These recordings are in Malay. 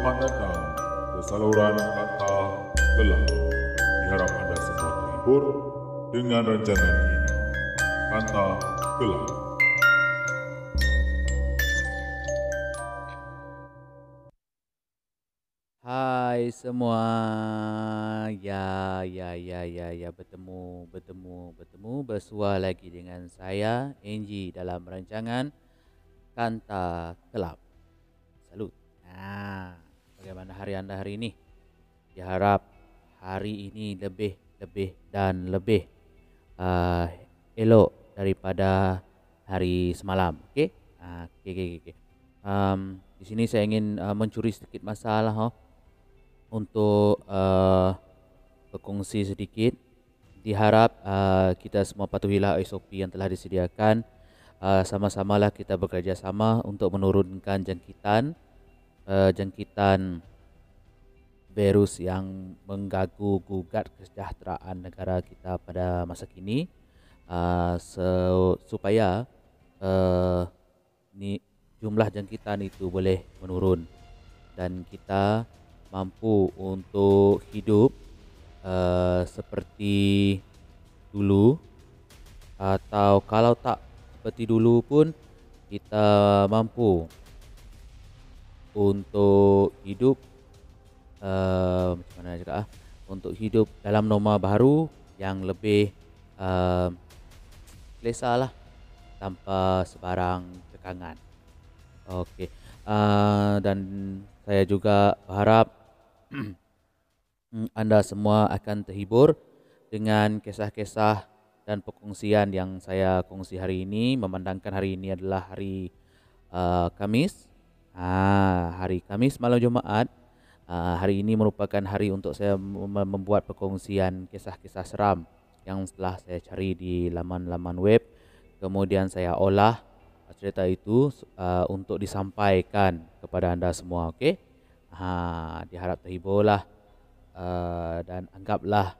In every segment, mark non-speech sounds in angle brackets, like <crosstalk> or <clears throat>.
Selamat datang ke saluran kata gelap. Diharap anda semua terhibur dengan rancangan ini. Kata gelap. Hai semua. Ya, ya, ya, ya, ya. Bertemu, bertemu, bertemu. Bersua lagi dengan saya, Angie, dalam rancangan Kanta Kelab. Salut. Nah, bagaimana hari anda hari ini? Diharap hari ini lebih, lebih dan lebih uh, elok daripada hari semalam. Okey? Uh, okey, okey, okey. Um, di sini saya ingin uh, mencuri sedikit masalah. Oh untuk uh, berkongsi sedikit. Diharap uh, kita semua patuhilah SOP yang telah disediakan. Uh, sama-samalah kita bekerjasama untuk menurunkan jangkitan uh, jangkitan virus yang menggagu gugat kesejahteraan negara kita pada masa kini. Uh, so, supaya uh, ni jumlah jangkitan itu boleh menurun. Dan kita mampu untuk hidup uh, seperti dulu atau kalau tak seperti dulu pun kita mampu untuk hidup uh, macam mana cakap ah untuk hidup dalam norma baru yang lebih uh, selesa lah tanpa sebarang kekangan. Okey. Uh, dan saya juga berharap <clears throat> anda semua akan terhibur dengan kisah-kisah dan perkongsian yang saya kongsi hari ini memandangkan hari ini adalah hari uh, Kamis. Ha, hari Kamis malam Jumaat. Uh, hari ini merupakan hari untuk saya membuat perkongsian kisah-kisah seram yang setelah saya cari di laman-laman web. Kemudian saya olah cerita itu uh, untuk disampaikan kepada anda semua. Okey. Ha, diharap terhiburlah uh, dan anggaplah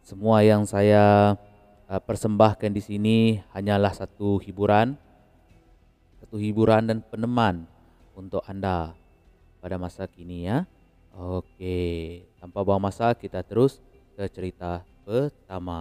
semua yang saya uh, persembahkan di sini hanyalah satu hiburan, satu hiburan dan peneman untuk anda pada masa kini ya. Okey, tanpa buang masa kita terus ke cerita pertama.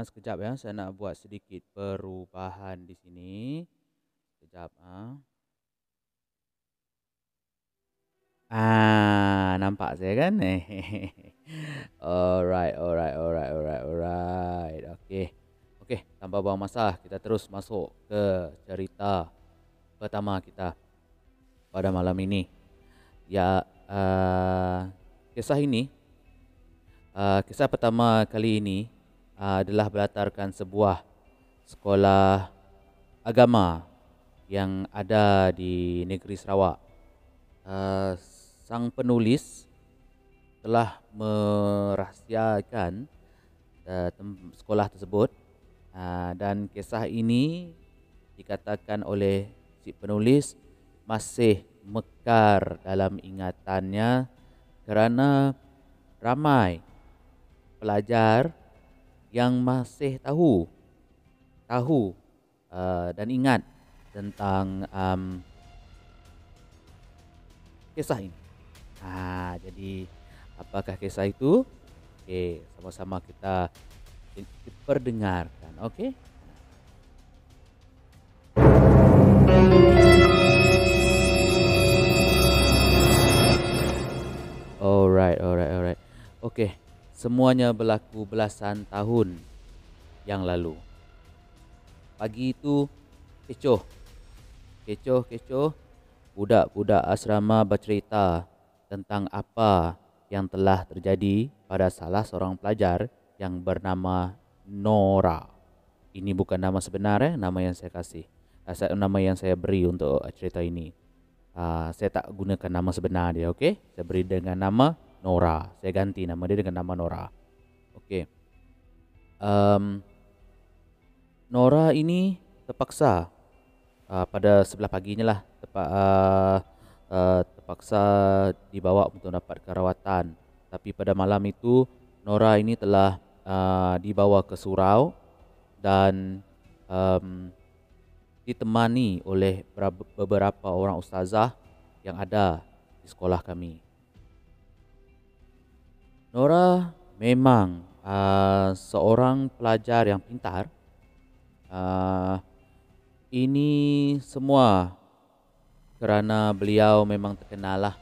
Bagaimana sekejap ya saya nak buat sedikit perubahan di sini. Sekejap ah. Ah, nampak saya kan? <laughs> alright, alright, alright, alright, alright. Okey. Okey, tanpa buang masa, kita terus masuk ke cerita pertama kita pada malam ini. Ya, uh, kisah ini uh, kisah pertama kali ini uh, adalah berlatarkan sebuah sekolah agama yang ada di negeri Sarawak. Uh, sang penulis telah merahsiakan uh, sekolah tersebut dan kisah ini dikatakan oleh si penulis masih mekar dalam ingatannya kerana ramai pelajar yang masih tahu tahu uh, dan ingat tentang um, kisah ini. Ha, jadi apakah kisah itu? Okey, sama-sama kita perdengarkan. Okey. Alright, alright, alright. Okey, semuanya berlaku belasan tahun yang lalu. Pagi itu kecoh. Kecoh, kecoh budak-budak asrama bercerita tentang apa yang telah terjadi pada salah seorang pelajar yang bernama Nora. Ini bukan nama sebenar eh, nama yang saya kasih. Uh, nama yang saya beri untuk cerita ini. Uh, saya tak gunakan nama sebenar dia, okey? Saya beri dengan nama Nora. Saya ganti nama dia dengan nama Nora. Okey. Um, Nora ini terpaksa uh, pada sebelah paginya lah tepat uh, uh, terpaksa dibawa untuk dapat kerawatan. Tapi pada malam itu Nora ini telah uh, dibawa ke surau dan um, ditemani oleh beberapa orang ustazah yang ada di sekolah kami. Nora memang uh, seorang pelajar yang pintar Uh, ini semua kerana beliau memang terkenal lah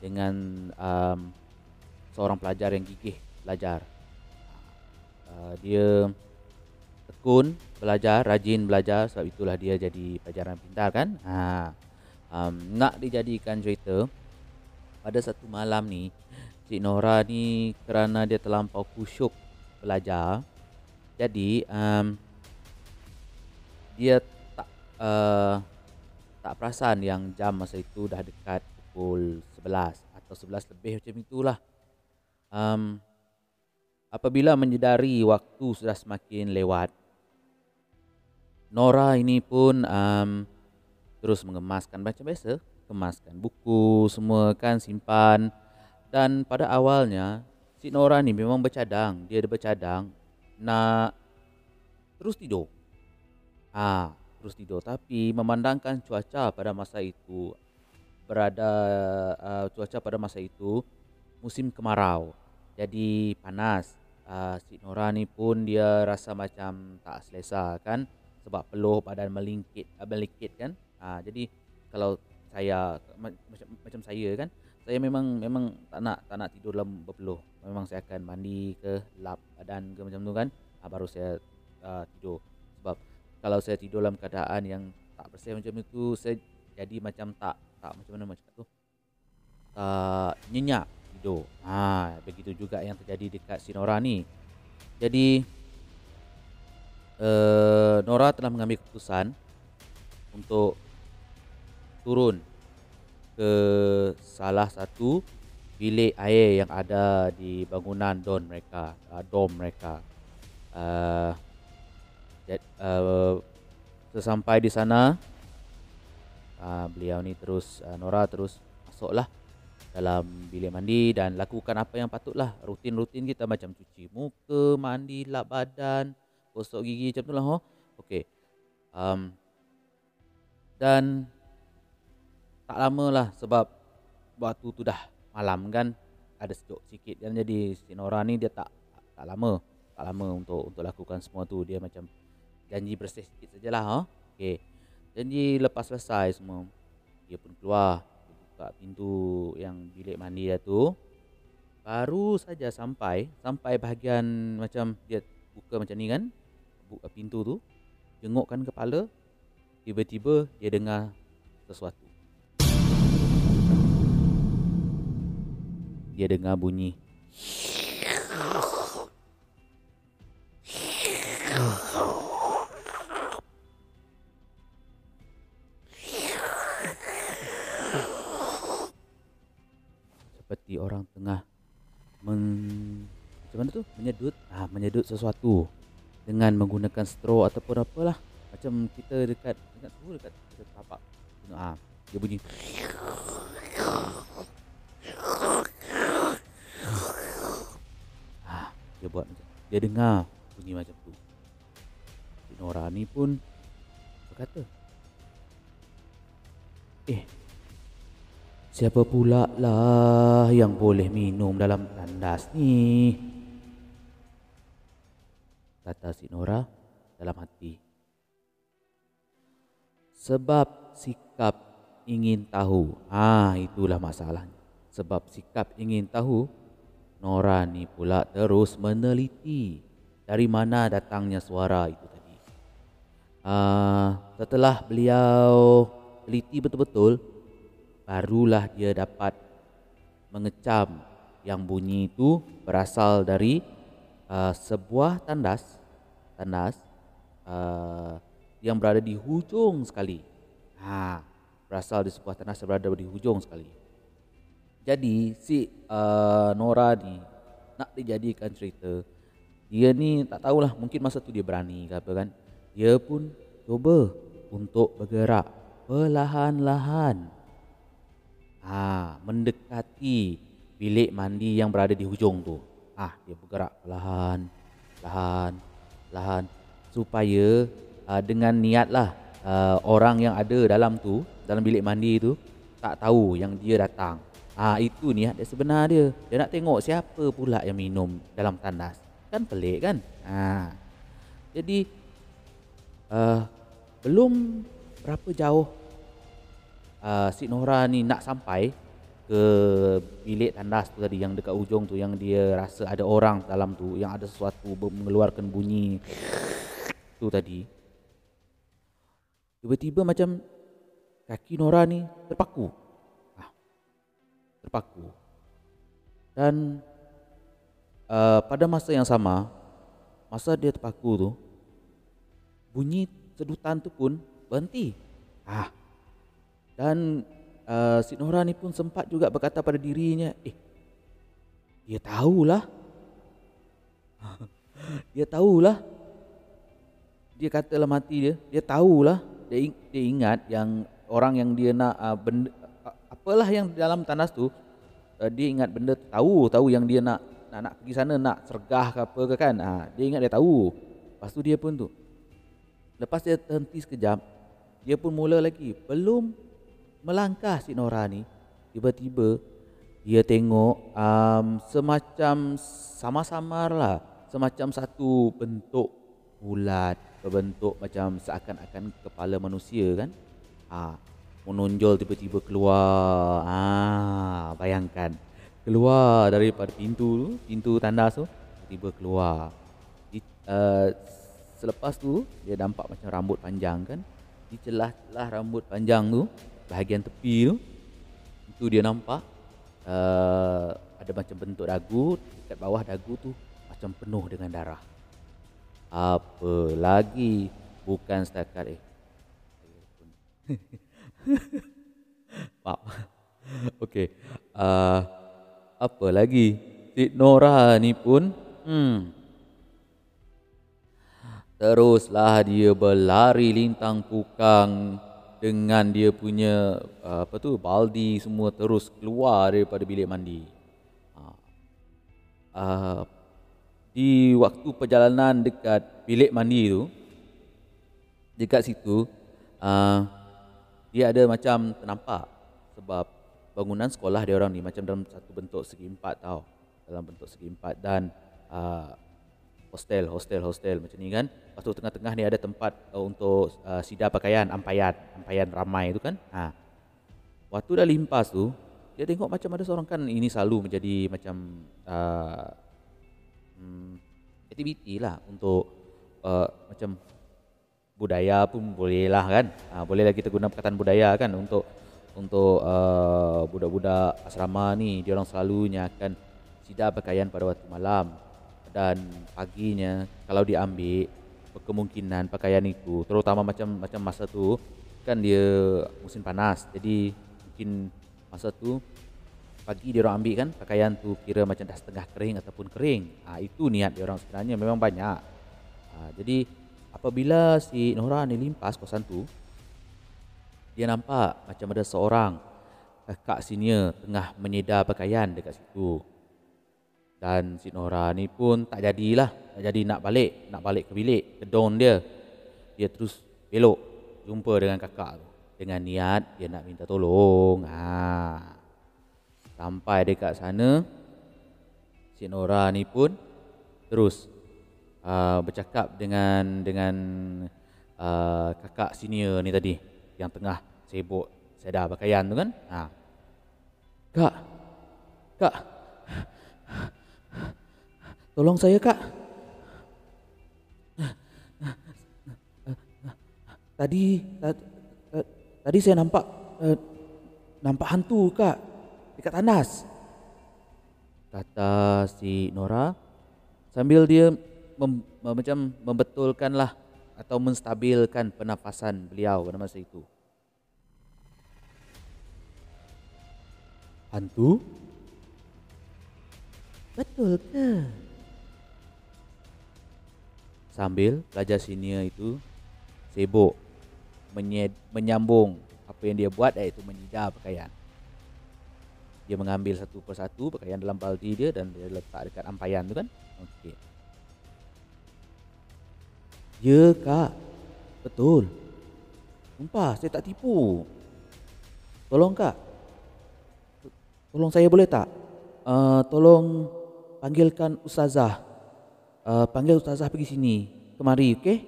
dengan um, seorang pelajar yang gigih belajar. Uh, dia tekun belajar, rajin belajar sebab itulah dia jadi pelajar yang pintar kan. Ha, um, nak dijadikan cerita pada satu malam ni Cik Nora ni kerana dia terlampau kusyuk belajar. Jadi um, dia tak uh, tak perasan yang jam masa itu dah dekat pukul 11 atau 11 lebih macam itulah. Um, apabila menyedari waktu sudah semakin lewat, Nora ini pun um, terus mengemaskan macam biasa, kemaskan buku semua kan simpan dan pada awalnya si Nora ni memang bercadang, dia ada bercadang nak terus tidur. Ah, terus tidur. Tapi memandangkan cuaca pada masa itu berada uh, cuaca pada masa itu musim kemarau. Jadi panas. Uh, si Nora ni pun dia rasa macam tak selesa kan sebab peluh badan melingkit uh, melingkit kan. Uh, jadi kalau saya macam macam saya kan saya memang memang tak nak tak nak tidur dalam berpeluh. Memang saya akan mandi ke lap badan ke macam tu kan. Uh, baru saya uh, tidur sebab kalau saya tidur dalam keadaan yang tak bersih macam itu saya jadi macam tak tak macam mana macam tu tak nyenyak tidur ha begitu juga yang terjadi dekat si Nora ni jadi uh, Nora telah mengambil keputusan untuk turun ke salah satu bilik air yang ada di bangunan don mereka, uh, dom mereka. Uh, uh, sesampai di sana uh, beliau ni terus uh, Nora terus masuklah dalam bilik mandi dan lakukan apa yang patutlah rutin-rutin kita macam cuci muka, mandi lap badan, gosok gigi macam tu lah. Oh. Okay. Um, dan tak lama lah sebab waktu tu dah malam kan ada sejuk sikit kan jadi si Nora ni dia tak tak lama tak lama untuk untuk lakukan semua tu dia macam janji bersih sikit sajalah ha. Okey. Janji lepas selesai semua dia pun keluar dia buka pintu yang bilik mandi dia tu. Baru saja sampai sampai bahagian macam dia buka macam ni kan. Buka pintu tu. Jengukkan kepala. Tiba-tiba dia dengar sesuatu. Dia dengar bunyi. seperti orang tengah men macam mana tu? Menyedut. Ah menyedut sesuatu dengan menggunakan straw ataupun apalah. Macam kita dekat dekat tu dekat dekat tapak. Ah dia bunyi ah dia buat macam dia dengar bunyi macam tu Nora ni pun berkata eh Siapa pula lah yang boleh minum dalam tandas ni? Kata si Nora dalam hati. Sebab sikap ingin tahu. Ah, itulah masalahnya. Sebab sikap ingin tahu, Nora ni pula terus meneliti dari mana datangnya suara itu tadi. Uh, setelah beliau teliti betul-betul, barulah dia dapat mengecam yang bunyi itu berasal dari uh, sebuah tandas, tandas uh, yang berada di hujung sekali. Ha, berasal di sebuah tandas yang berada di hujung sekali jadi si uh, Nora ni nak dijadikan cerita. Dia ni tak tahulah mungkin masa tu dia berani ke apa kan. Dia pun cuba untuk bergerak perlahan-lahan. Ah ha, mendekati bilik mandi yang berada di hujung tu. Ah ha, dia bergerak perlahan perlahan perlahan supaya uh, dengan niatlah uh, orang yang ada dalam tu dalam bilik mandi tu tak tahu yang dia datang. Ha, itu ni ada sebenar dia. Dia nak tengok siapa pula yang minum dalam tandas. Kan pelik kan? Ha. Jadi uh, belum berapa jauh uh, si Nora ni nak sampai ke bilik tandas tu tadi yang dekat ujung tu yang dia rasa ada orang dalam tu yang ada sesuatu mengeluarkan bunyi tu tadi. Tiba-tiba macam kaki Nora ni terpaku terpaku. Dan uh, pada masa yang sama, masa dia terpaku tu, bunyi sedutan tu pun berhenti. Ah. Dan uh, si Nora ni pun sempat juga berkata pada dirinya, eh, dia tahulah. <laughs> dia tahulah. Dia kata dalam hati dia, dia tahulah. Dia, dia ingat yang orang yang dia nak uh, benda, apalah yang dalam tandas tu uh, dia ingat benda tahu tahu yang dia nak nak, nak pergi sana nak sergah ke apa ke kan? Ha, dia ingat dia tahu. Lepas tu dia pun tu. Lepas dia terhenti sekejap dia pun mula lagi. Belum melangkah si Nora ni tiba-tiba dia tengok um, semacam sama-samar lah semacam satu bentuk bulat berbentuk macam seakan-akan kepala manusia kan? Ha, menonjol tiba-tiba keluar. Ah, bayangkan. Keluar daripada pintu tu, pintu tandas tu, tiba-tiba keluar. Di, uh, selepas tu, dia nampak macam rambut panjang kan. Di celah-celah rambut panjang tu, bahagian tepi tu, itu dia nampak uh, ada macam bentuk dagu. Dekat bawah dagu tu, macam penuh dengan darah. Apa lagi? Bukan setakat eh. <laughs> <laughs> Pak. Okey. Uh, apa lagi? Cik Nora ni pun hmm. Teruslah dia berlari lintang pukang dengan dia punya uh, apa tu baldi semua terus keluar daripada bilik mandi. Uh, di waktu perjalanan dekat bilik mandi tu dekat situ uh, dia ada macam ternampak sebab bangunan sekolah dia orang ni macam dalam satu bentuk segi empat tau. Dalam bentuk segi empat dan uh, hostel hostel hostel macam ni kan. Lepas tu tengah-tengah ni ada tempat uh, untuk ah, uh, sida pakaian ampayan ampayan ramai tu kan. Ha. waktu dah limpas tu dia tengok macam ada seorang kan ini selalu menjadi macam uh, hmm, aktiviti lah untuk uh, macam budaya pun bolehlah kan. Ha, bolehlah kita guna perkataan budaya kan untuk untuk uh, budak-budak asrama ni. Dia orang selalunya akan sidak pakaian pada waktu malam dan paginya kalau diambil kemungkinan pakaian itu terutama macam macam masa tu kan dia musim panas. Jadi mungkin masa tu pagi dia orang ambil kan pakaian tu kira macam dah setengah kering ataupun kering. Ha, itu niat dia orang sebenarnya. Memang banyak. Ha, jadi jadi Apabila si Nora ni limpas kosan tu, dia nampak macam ada seorang kakak senior tengah menyedar pakaian dekat situ. Dan si Nora ni pun tak jadilah, tak jadi nak balik, nak balik ke bilik, ke don dia. Dia terus belok jumpa dengan kakak tu dengan niat dia nak minta tolong. Ha. Sampai dekat sana, si Nora ni pun terus Uh, bercakap dengan dengan uh, kakak senior ni tadi yang tengah sibuk saya dah pakaian tu kan. Ha. Kak. Kak. Tolong saya kak. Tadi tadi saya nampak eh, nampak hantu kak dekat tandas. Kata si Nora sambil dia mem, macam membetulkanlah atau menstabilkan pernafasan beliau pada masa itu. Hantu? Betul ke? Sambil pelajar senior itu sibuk menyed, menyambung apa yang dia buat iaitu menyidar pakaian. Dia mengambil satu persatu pakaian dalam baldi dia dan dia letak dekat ampayan tu kan. Okey. Ya kak, betul. Sumpah saya tak tipu. Tolong kak. Tolong saya boleh tak? Uh, tolong panggilkan ustazah. Uh, panggil ustazah pergi sini. Kemari, okey?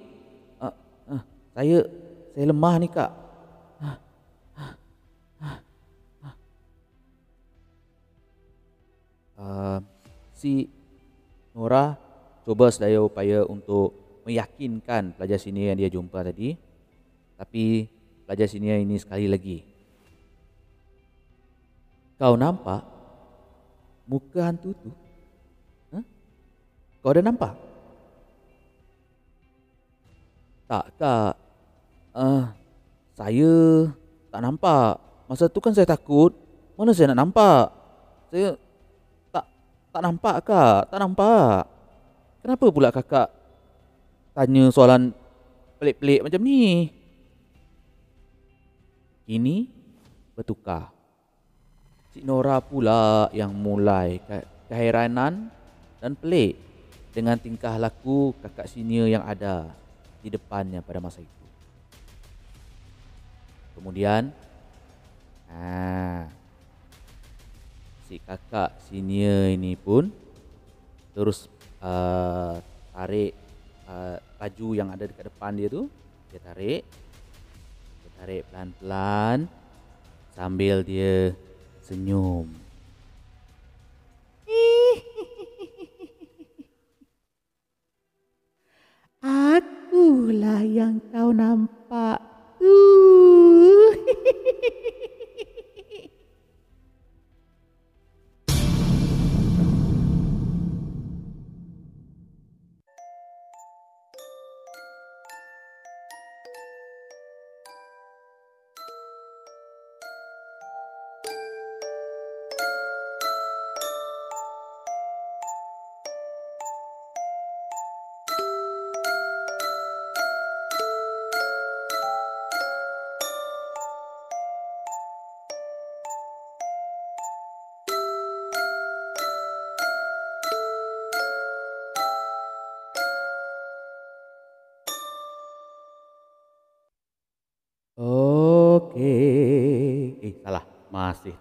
Uh, uh, saya saya lemah ni kak. Uh, si Nora cuba sedaya upaya untuk meyakinkan pelajar sini yang dia jumpa tadi. Tapi pelajar sini ini sekali lagi. Kau nampak muka hantu tu? Huh? Kau ada nampak? Tak kak. Uh, saya tak nampak. Masa tu kan saya takut. Mana saya nak nampak? Saya tak nampak kak, tak nampak. Kenapa pula kakak tanya soalan pelik-pelik macam ni? Ini bertukar. Cik Nora pula yang mulai keheranan dan pelik dengan tingkah laku kakak senior yang ada di depannya pada masa itu. Kemudian, ah, si kakak senior ini pun terus uh, tarik uh, baju yang ada dekat depan dia tu dia tarik dia tarik pelan-pelan sambil dia senyum <laughs> Akulah yang kau nampak. Uh. <laughs>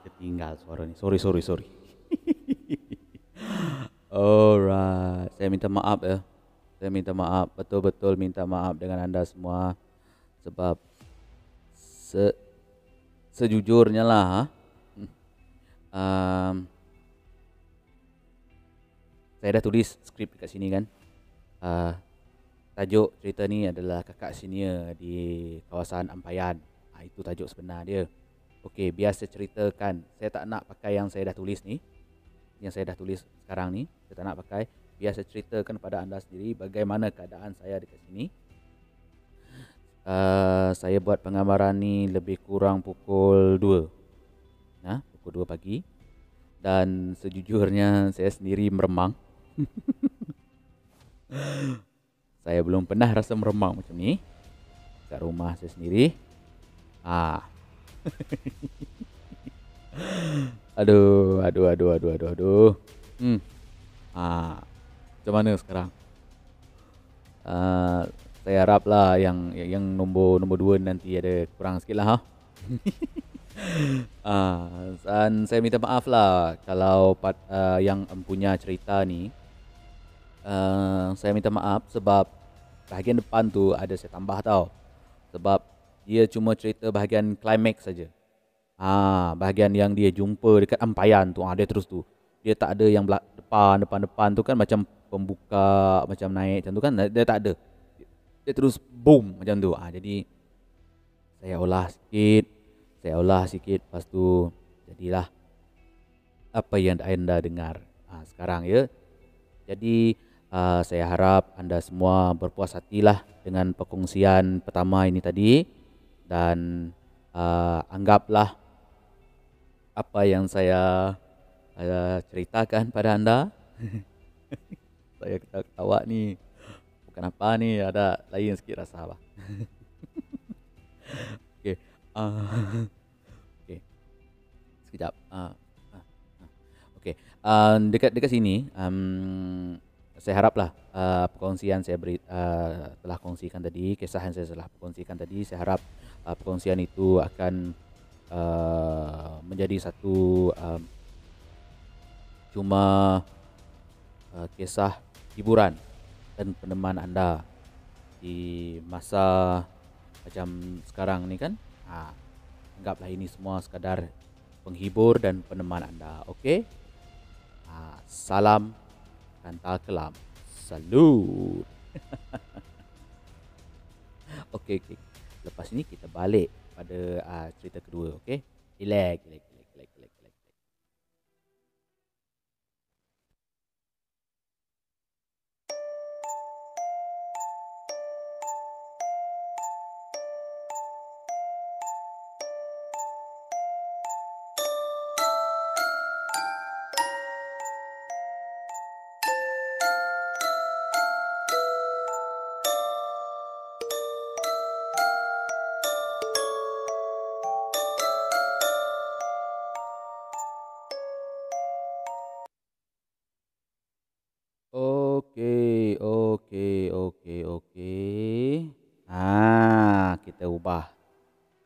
Masih tertinggal suara ni. Sorry, sorry, sorry. <laughs> Alright. Saya minta maaf ya. Saya minta maaf. Betul-betul minta maaf dengan anda semua. Sebab se sejujurnya lah. Ha? Um, saya dah tulis skrip dekat sini kan. Uh, tajuk cerita ni adalah kakak senior di kawasan Ampayan. Ha, itu tajuk sebenar dia. Okey, biar saya ceritakan. Saya tak nak pakai yang saya dah tulis ni. Yang saya dah tulis sekarang ni. Saya tak nak pakai. Biar saya ceritakan kepada anda sendiri bagaimana keadaan saya dekat sini. Uh, saya buat penggambaran ni lebih kurang pukul 2. Nah, pukul 2 pagi. Dan sejujurnya saya sendiri meremang. <laughs> saya belum pernah rasa meremang macam ni kat rumah saya sendiri. Ah. <laughs> aduh, aduh, aduh, aduh, aduh, aduh. Hmm. Ah. Macam mana sekarang? Uh, saya haraplah yang yang nombor nombor dua nanti ada kurang sikit lah. Ha? <laughs> ah, dan saya minta maaf lah kalau part, uh, yang empunya cerita ni uh, saya minta maaf sebab bahagian depan tu ada saya tambah tau. Sebab dia cuma cerita bahagian climax saja. Ha, bahagian yang dia jumpa dekat ampayan tu, ha, dia terus tu. Dia tak ada yang depan, depan-depan tu kan macam pembuka, macam naik macam tu kan. Dia tak ada. Dia terus boom macam tu. Ha, jadi saya olah sikit. Saya olah sikit. Lepas tu jadilah apa yang anda dengar. Ha, sekarang ya. Jadi uh, saya harap anda semua berpuas hatilah dengan perkongsian pertama ini tadi dan uh, anggaplah apa yang saya uh, ceritakan pada anda. <laughs> saya ketawa ni bukan apa ni ada lain sikit rasa apa. <laughs> Okey. Uh, <laughs> Okey. Sekejap. Uh, Okey, uh, dekat dekat sini, um, saya haraplah uh, perkongsian saya beri uh, telah kongsikan tadi, kisah yang saya telah kongsikan tadi, saya harap uh, perkongsian itu akan uh, menjadi satu uh, cuma uh, kisah hiburan dan peneman anda di masa macam sekarang ni kan. Ha, anggaplah ini semua sekadar penghibur dan peneman anda. Okey? Ha, salam kantal kelam. Salut. <laughs> okey, okey. Lepas ni kita balik pada uh, cerita kedua, okey? Relax, relax, relax, relax, relax,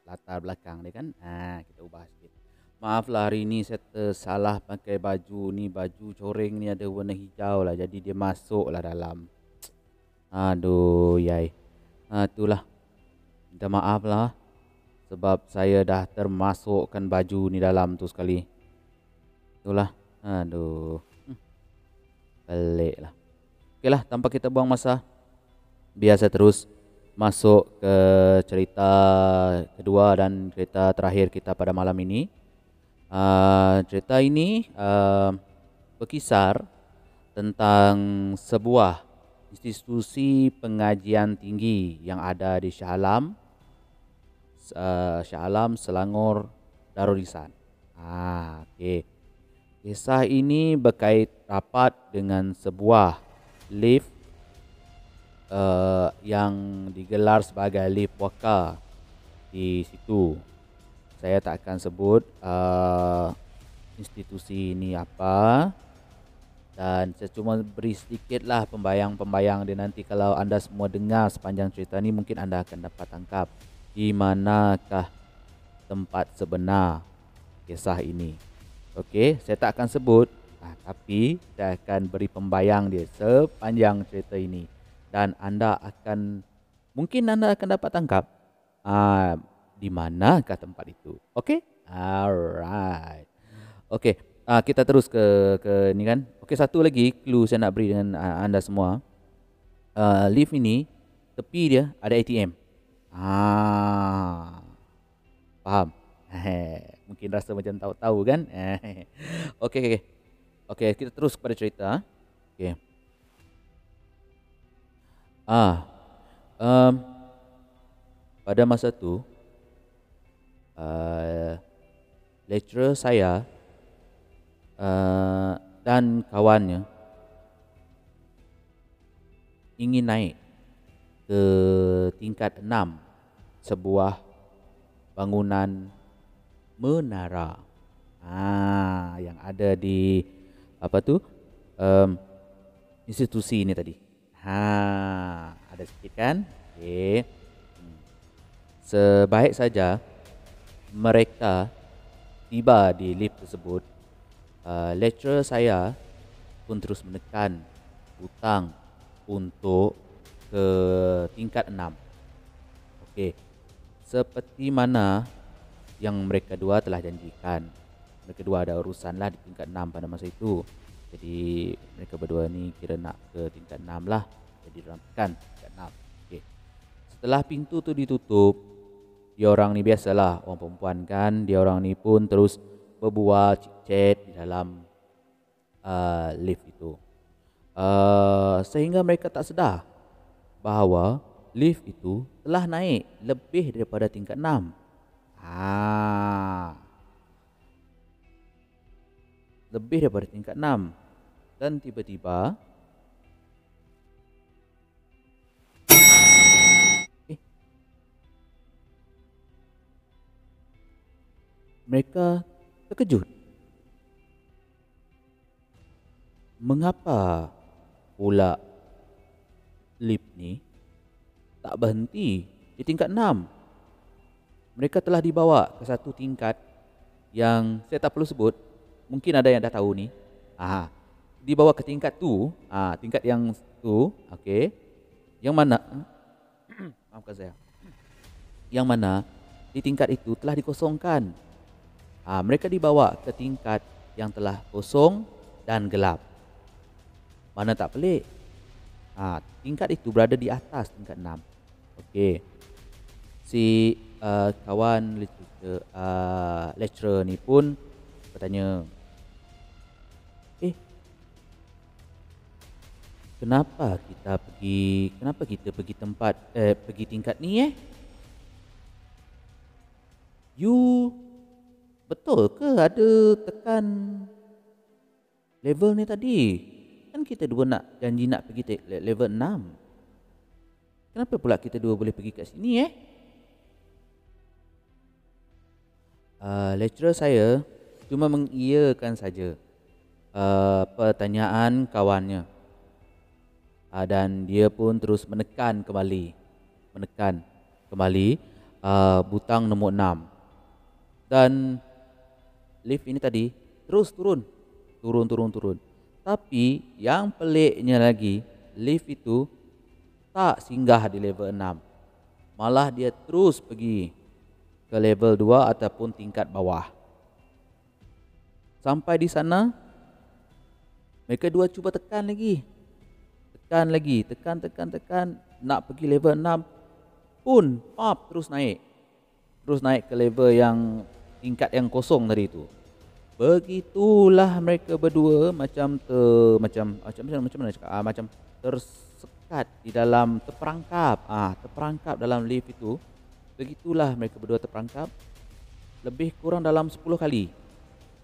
latar belakang dia kan. Ha, kita ubah sikit. Maaflah hari ni saya tersalah pakai baju ni. Baju coreng ni ada warna hijau lah. Jadi dia masuk lah dalam. Aduh, yai. Ha, itulah. Minta maaf lah. Sebab saya dah termasukkan baju ni dalam tu sekali. Itulah. Aduh. Pelik lah. Okey lah, tanpa kita buang masa. Biasa terus masuk ke cerita kedua dan cerita terakhir kita pada malam ini. Uh, cerita ini uh, berkisar tentang sebuah institusi pengajian tinggi yang ada di Shah Alam, uh, Shah Alam, Selangor, Darul Ihsan. Ah, okey. Kisah ini berkait rapat dengan sebuah lift uh, yang digelar sebagai lift waka di situ. Saya tak akan sebut uh, institusi ini apa dan saya cuma beri sedikitlah pembayang-pembayang dia nanti kalau anda semua dengar sepanjang cerita ni mungkin anda akan dapat tangkap di manakah tempat sebenar kisah ini. Okey, saya tak akan sebut ha, tapi saya akan beri pembayang dia sepanjang cerita ini dan anda akan mungkin anda akan dapat tangkap ha, di manakah tempat itu. Okey? Alright. Okey, ha, kita terus ke ke ni kan. Okey, satu lagi clue saya nak beri dengan anda semua. Uh, lift ini tepi dia ada ATM. Ah. Faham? <laughs> Mungkin rasa macam tahu-tahu kan? <laughs> okey, okey. Okey, kita terus kepada cerita. Okey. Ah. Um, pada masa tu uh, lecturer saya uh, dan kawannya ingin naik ke tingkat enam sebuah bangunan menara. Ah yang ada di apa tu? Um, institusi ini tadi ha ada sedikit kan okey hmm. sebaik saja mereka tiba di lift tersebut uh, lecturer saya pun terus menekan hutang untuk ke tingkat enam. Okey. Seperti mana yang mereka dua telah janjikan. Mereka dua ada urusan lah di tingkat 6 pada masa itu. Jadi mereka berdua ni kira nak ke tingkat 6 lah. Jadi orang tekan tingkat 6. Okay. Setelah pintu tu ditutup, dia orang ni biasalah orang perempuan kan. Dia orang ni pun terus berbual chat di dalam uh, lift itu. Uh, sehingga mereka tak sedar bahawa lift itu telah naik lebih daripada tingkat 6. Ha. Lebih daripada tingkat 6. Dan tiba-tiba eh mereka terkejut. Mengapa pula lift ni tak berhenti di tingkat 6. Mereka telah dibawa ke satu tingkat yang saya tak perlu sebut. Mungkin ada yang dah tahu ni. Ah, dibawa ke tingkat tu, ah tingkat yang tu, okey. Yang mana <coughs> maafkan saya. Yang mana di tingkat itu telah dikosongkan. Ah, mereka dibawa ke tingkat yang telah kosong dan gelap. Mana tak pelik? Ha, tingkat itu berada di atas tingkat 6. Okey. Si uh, kawan lecturer, uh, lecturer ni pun bertanya, kenapa kita pergi kenapa kita pergi tempat eh pergi tingkat ni eh? You betul ke ada tekan level ni tadi?" Kan kita dua nak janji nak pergi level 6. Kenapa pula kita dua boleh pergi kat sini eh? Uh, lecturer saya cuma mengiyakan saja uh, pertanyaan kawannya. Uh, dan dia pun terus menekan kembali. Menekan kembali uh, butang nombor 6. Dan lift ini tadi terus turun. Turun, turun, turun. Tapi yang peliknya lagi, lift itu tak singgah di level 6. Malah dia terus pergi ke level 2 ataupun tingkat bawah. Sampai di sana, mereka dua cuba tekan lagi. Tekan lagi, tekan, tekan, tekan. Nak pergi level 6 pun, pop, terus naik. Terus naik ke level yang tingkat yang kosong tadi itu. Begitulah mereka berdua macam ter macam macam macam macam mana cakap ah, macam tersekat di dalam terperangkap ah terperangkap dalam lift itu begitulah mereka berdua terperangkap lebih kurang dalam 10 kali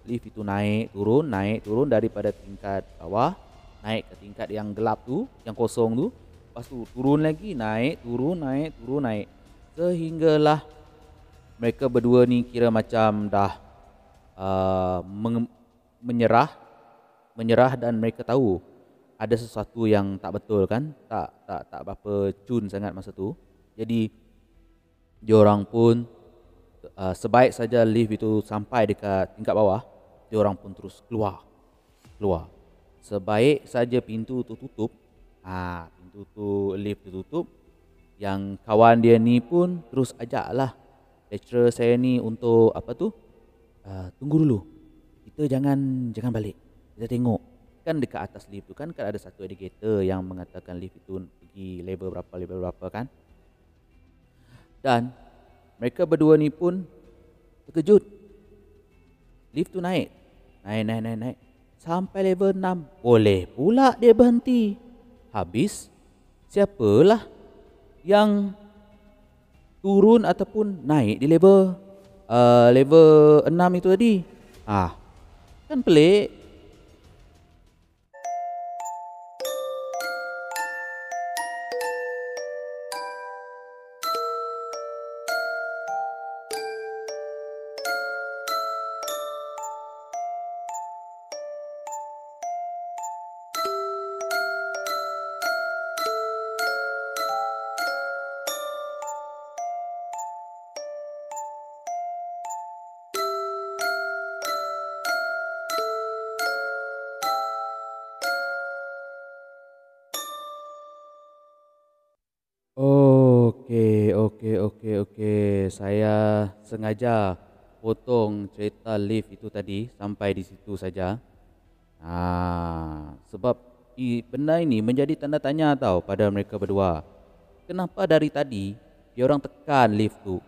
lift itu naik turun naik turun daripada tingkat bawah naik ke tingkat yang gelap tu yang kosong tu. Lepas tu turun lagi naik turun naik turun naik. Sehinggalah mereka berdua ni kira macam dah uh, menyerah menyerah dan mereka tahu ada sesuatu yang tak betul kan. Tak tak tak apa cun sangat masa tu. Jadi diorang pun uh, sebaik saja lift itu sampai dekat tingkat bawah diorang pun terus keluar. Keluar sebaik saja pintu tu tutup ah pintu tu lift tu tutup yang kawan dia ni pun terus ajaklah lecturer saya ni untuk apa tu uh, tunggu dulu. Kita jangan jangan balik. Kita tengok. Kan dekat atas lift tu kan kan ada satu indicator yang mengatakan lift itu pergi level berapa level berapa kan. Dan mereka berdua ni pun terkejut. Lift tu naik. Naik naik naik naik sampai level 6. Boleh pula dia berhenti. Habis siapalah yang turun ataupun naik di level uh, level 6 itu tadi. Ah. Kan pelik. Saya sengaja potong cerita lift itu tadi sampai di situ saja. Ha, sebab i, benda ini menjadi tanda tanya tau pada mereka berdua. Kenapa dari tadi dia orang tekan lift tu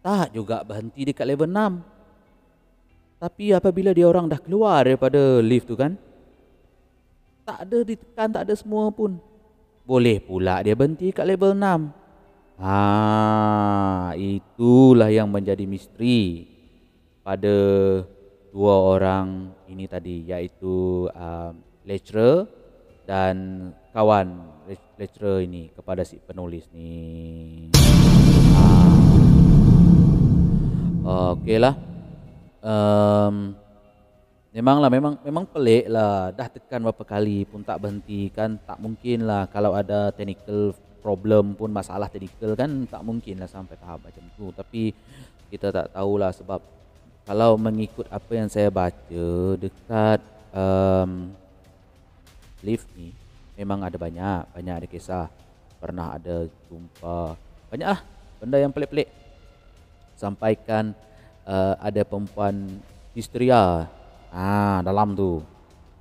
tak juga berhenti dekat level 6. Tapi apabila dia orang dah keluar daripada lift tu kan, tak ada ditekan, tak ada semua pun. Boleh pula dia berhenti kat level 6. Ha, itulah yang menjadi misteri pada dua orang ini tadi iaitu um, lecturer dan kawan lecturer ini kepada si penulis ni. Ha. Okeylah. Um, Memanglah memang memang pelik lah dah tekan berapa kali pun tak berhenti kan tak mungkin lah kalau ada technical problem pun masalah technical kan tak mungkin lah sampai tahap macam tu. Tapi kita tak tahulah sebab kalau mengikut apa yang saya baca dekat um, lift ni memang ada banyak banyak ada kisah. Pernah ada jumpa banyak lah benda yang pelik-pelik. Sampaikan uh, ada perempuan histeria. Ah, dalam tu.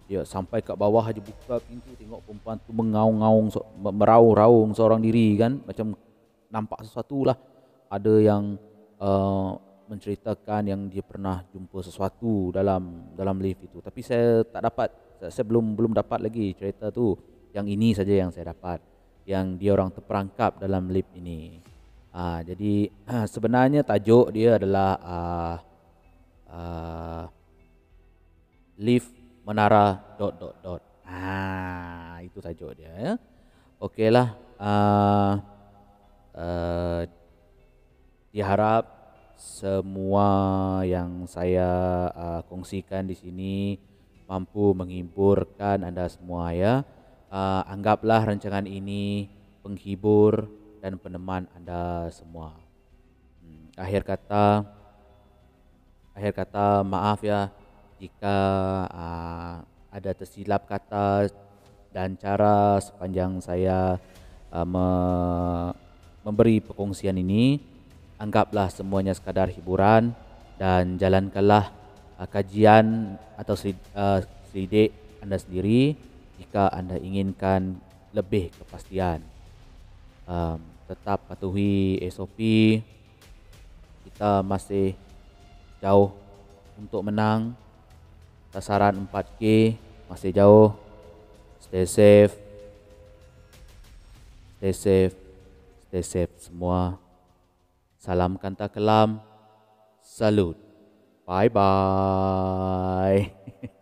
Ya, sampai kat bawah aja buka pintu tengok perempuan tu mengaung-ngaung meraung-raung seorang diri kan, macam nampak sesuatu lah. Ada yang uh, menceritakan yang dia pernah jumpa sesuatu dalam dalam lift itu. Tapi saya tak dapat saya belum belum dapat lagi cerita tu. Yang ini saja yang saya dapat yang dia orang terperangkap dalam lift ini. Ah, jadi <clears throat> sebenarnya tajuk dia adalah uh, uh, lift menara dot dot dot. Ah, itu tajuk dia ya. Okeylah. Uh, uh, diharap semua yang saya uh, kongsikan di sini mampu menghiburkan anda semua ya. Uh, anggaplah rancangan ini penghibur dan peneman anda semua. Hmm, akhir kata akhir kata maaf ya jika uh, ada tersilap kata dan cara sepanjang saya uh, me memberi perkongsian ini anggaplah semuanya sekadar hiburan dan jalankanlah uh, kajian atau uh, sidik anda sendiri jika anda inginkan lebih kepastian. Um, tetap patuhi SOP kita masih jauh untuk menang sasaran 4K masih jauh. Stay safe. Stay safe. Stay safe semua. Salam kanta kelam. Salut. Bye bye. <laughs>